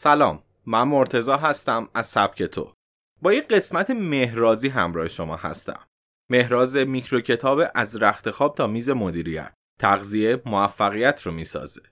سلام من مرتزا هستم از سبک تو. با یک قسمت مهرازی همراه شما هستم. مهراز میکرو کتاب از رخت خواب تا میز مدیریت. تغذیه موفقیت رو می‌سازه.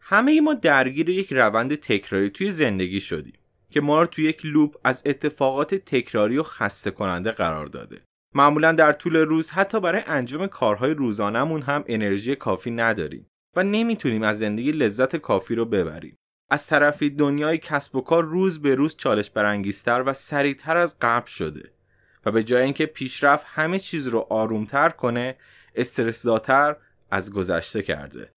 همه ای ما درگیر یک روند تکراری توی زندگی شدیم که ما رو توی یک لوپ از اتفاقات تکراری و خسته کننده قرار داده. معمولا در طول روز حتی برای انجام کارهای روزانهمون هم انرژی کافی نداریم و نمی‌تونیم از زندگی لذت کافی رو ببریم. از طرفی دنیای کسب و کار روز به روز چالش برانگیزتر و سریعتر از قبل شده و به جای اینکه پیشرفت همه چیز رو آرومتر کنه استرسزاتر از گذشته کرده.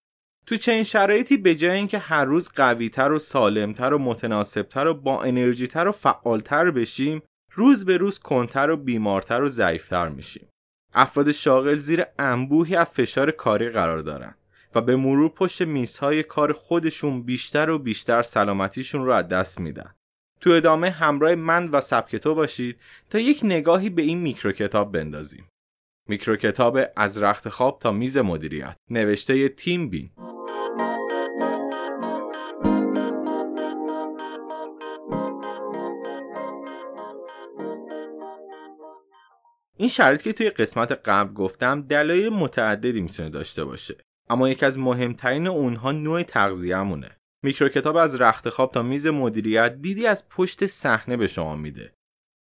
تو چنین شرایطی به جای اینکه هر روز قویتر و سالمتر و متناسبتر و با انرژیتر و فعالتر بشیم روز به روز کنتر و بیمارتر و ضعیفتر میشیم. افراد شاغل زیر انبوهی از فشار کاری قرار دارن. و به مرور پشت میزهای کار خودشون بیشتر و بیشتر سلامتیشون رو از دست میدن. تو ادامه همراه من و سبک تو باشید تا یک نگاهی به این میکرو کتاب بندازیم. میکرو کتاب از رخت خواب تا میز مدیریت نوشته تیم بین این شرط که توی قسمت قبل گفتم دلایل متعددی می‌تونه داشته باشه اما یکی از مهمترین اونها نوع تغذیه‌مونه. میکرو کتاب از رخت خواب تا میز مدیریت دیدی از پشت صحنه به شما میده.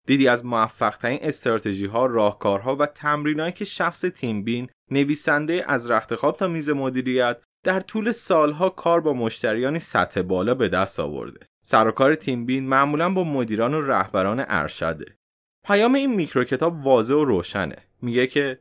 دیدی از موفق ترین استراتژی ها راهکارها و تمرینایی که شخص تیم بین نویسنده از رخت خواب تا میز مدیریت در طول سالها کار با مشتریانی سطح بالا به دست آورده. سر و کار تیم بین معمولا با مدیران و رهبران ارشده پیام این میکرو کتاب واضح و روشنه. میگه که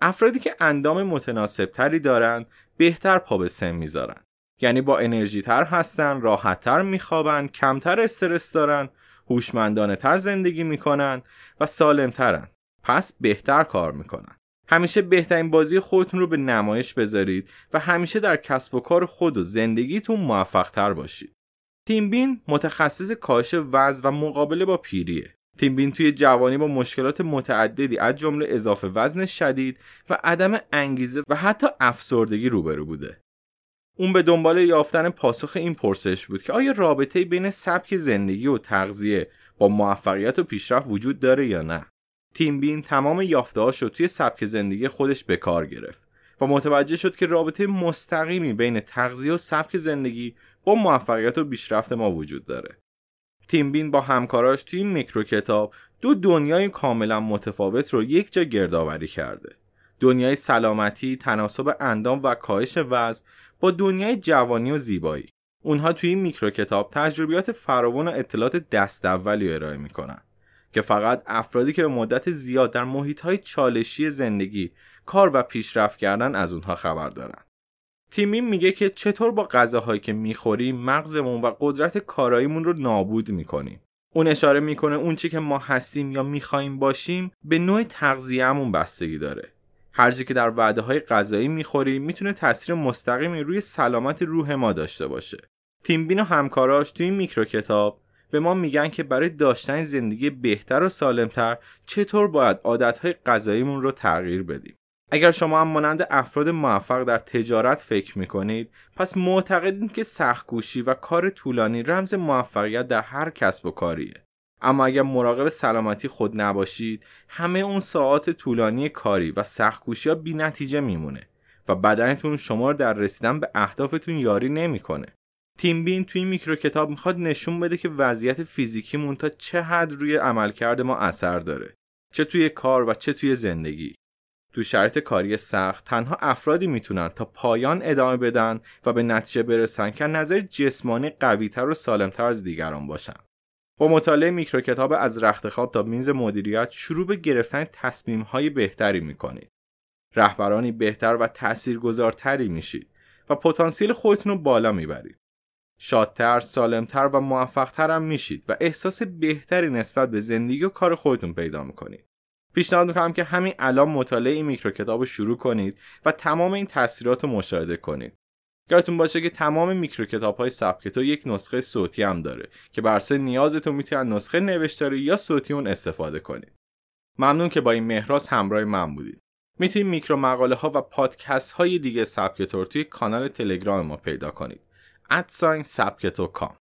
افرادی که اندام متناسب تری دارن بهتر پا به سن می‌ذارن. یعنی با انرژی تر هستن راحتتر میخوابن کمتر استرس دارن هوشمندانه تر زندگی می‌کنن و سالمترن. پس بهتر کار می‌کنن. همیشه بهترین بازی خودتون رو به نمایش بذارید و همیشه در کسب و کار خود و زندگیتون موفق تر باشید. تیم بین متخصص کاهش وزن و مقابله با پیریه. تیمبین توی جوانی با مشکلات متعددی از جمله اضافه وزن شدید و عدم انگیزه و حتی افسردگی روبرو بوده. اون به دنبال یافتن پاسخ این پرسش بود که آیا رابطه بین سبک زندگی و تغذیه با موفقیت و پیشرفت وجود داره یا نه؟ تیمبین تمام یافته‌هاش رو توی سبک زندگی خودش به کار گرفت و متوجه شد که رابطه مستقیمی بین تغذیه و سبک زندگی با موفقیت و پیشرفت ما وجود داره. تیمبین با همکاراش توی این میکرو کتاب دو دنیای کاملا متفاوت رو یک جا گردآوری کرده. دنیای سلامتی، تناسب اندام و کاهش وزن با دنیای جوانی و زیبایی. اونها توی این میکرو کتاب تجربیات فراوان و اطلاعات دست اولی ارائه می‌کنن که فقط افرادی که به مدت زیاد در محیط های چالشی زندگی کار و پیشرفت کردن از اونها خبر دارن. تیمین میگه که چطور با غذاهایی که می‌خوریم مغزمون و قدرت کاراییمون رو نابود می‌کنیم اون اشاره می‌کنه اون چی که ما هستیم یا می‌خوایم باشیم به نوع تغذیهمون بستگی داره. هر چی که در وعده های غذایی می‌خوریم می‌تونه تاثیر مستقیمی روی سلامت روح ما داشته باشه. تیمبین و همکاراش توی این میکرو کتاب به ما میگن که برای داشتن زندگی بهتر و سالمتر چطور باید عادتهای غذاییمون رو تغییر بدیم. اگر شما هم مانند افراد موفق در تجارت فکر می کنید پس معتقدید که سختگوشی و کار طولانی رمز موفقیت در هر کسب و کاریه. اما اگر مراقب سلامتی خود نباشید همه اون ساعات طولانی کاری و سختگوشی ها بی نتیجه میمونه و بدنتون شما رو در رسیدن به اهدافتون یاری نمی‌کنه. تیم بین توی میکرو کتاب می‌خواد نشون بده که وضعیت فیزیکیمون تا چه حد روی عملکرد ما اثر داره. چه توی کار و چه توی زندگی. تو شرایط کاری سخت تنها افرادی می‌تونن تا پایان ادامه بدن و به نتیجه برسن که نظر جسمانی قویتر و سالمتر از دیگران باشن. با مطالعه میکرو کتاب از رخت خواب تا میز مدیریت شروع به گرفتن تصمیم های بهتری می‌کنید. رهبرانی بهتر و تاثیرگذارتری میشید و پتانسیل خودتون رو بالا می‌برید. شادتر، سالمتر و موفقتر هم میشید و احساس بهتری نسبت به زندگی و کار خودتون پیدا می‌کنید. پیشنهاد می‌کنم که همین الان مطالعه این میکرو کتاب رو شروع کنید و تمام این تاثیرات رو مشاهده کنید. یادتون باشه که تمام میکرو کتاب های سبکتو یک نسخه صوتی هم داره که بر اساس نیازتون می‌تونید نسخه نوشتاری یا صوتی اون استفاده کنید. ممنون که با این مهراز همراه من بودید. می‌تونید میکرو مقاله ها و پادکست های دیگه سبکتور توی کانال تلگرام ما پیدا کنید. ادساین سبکتو کام.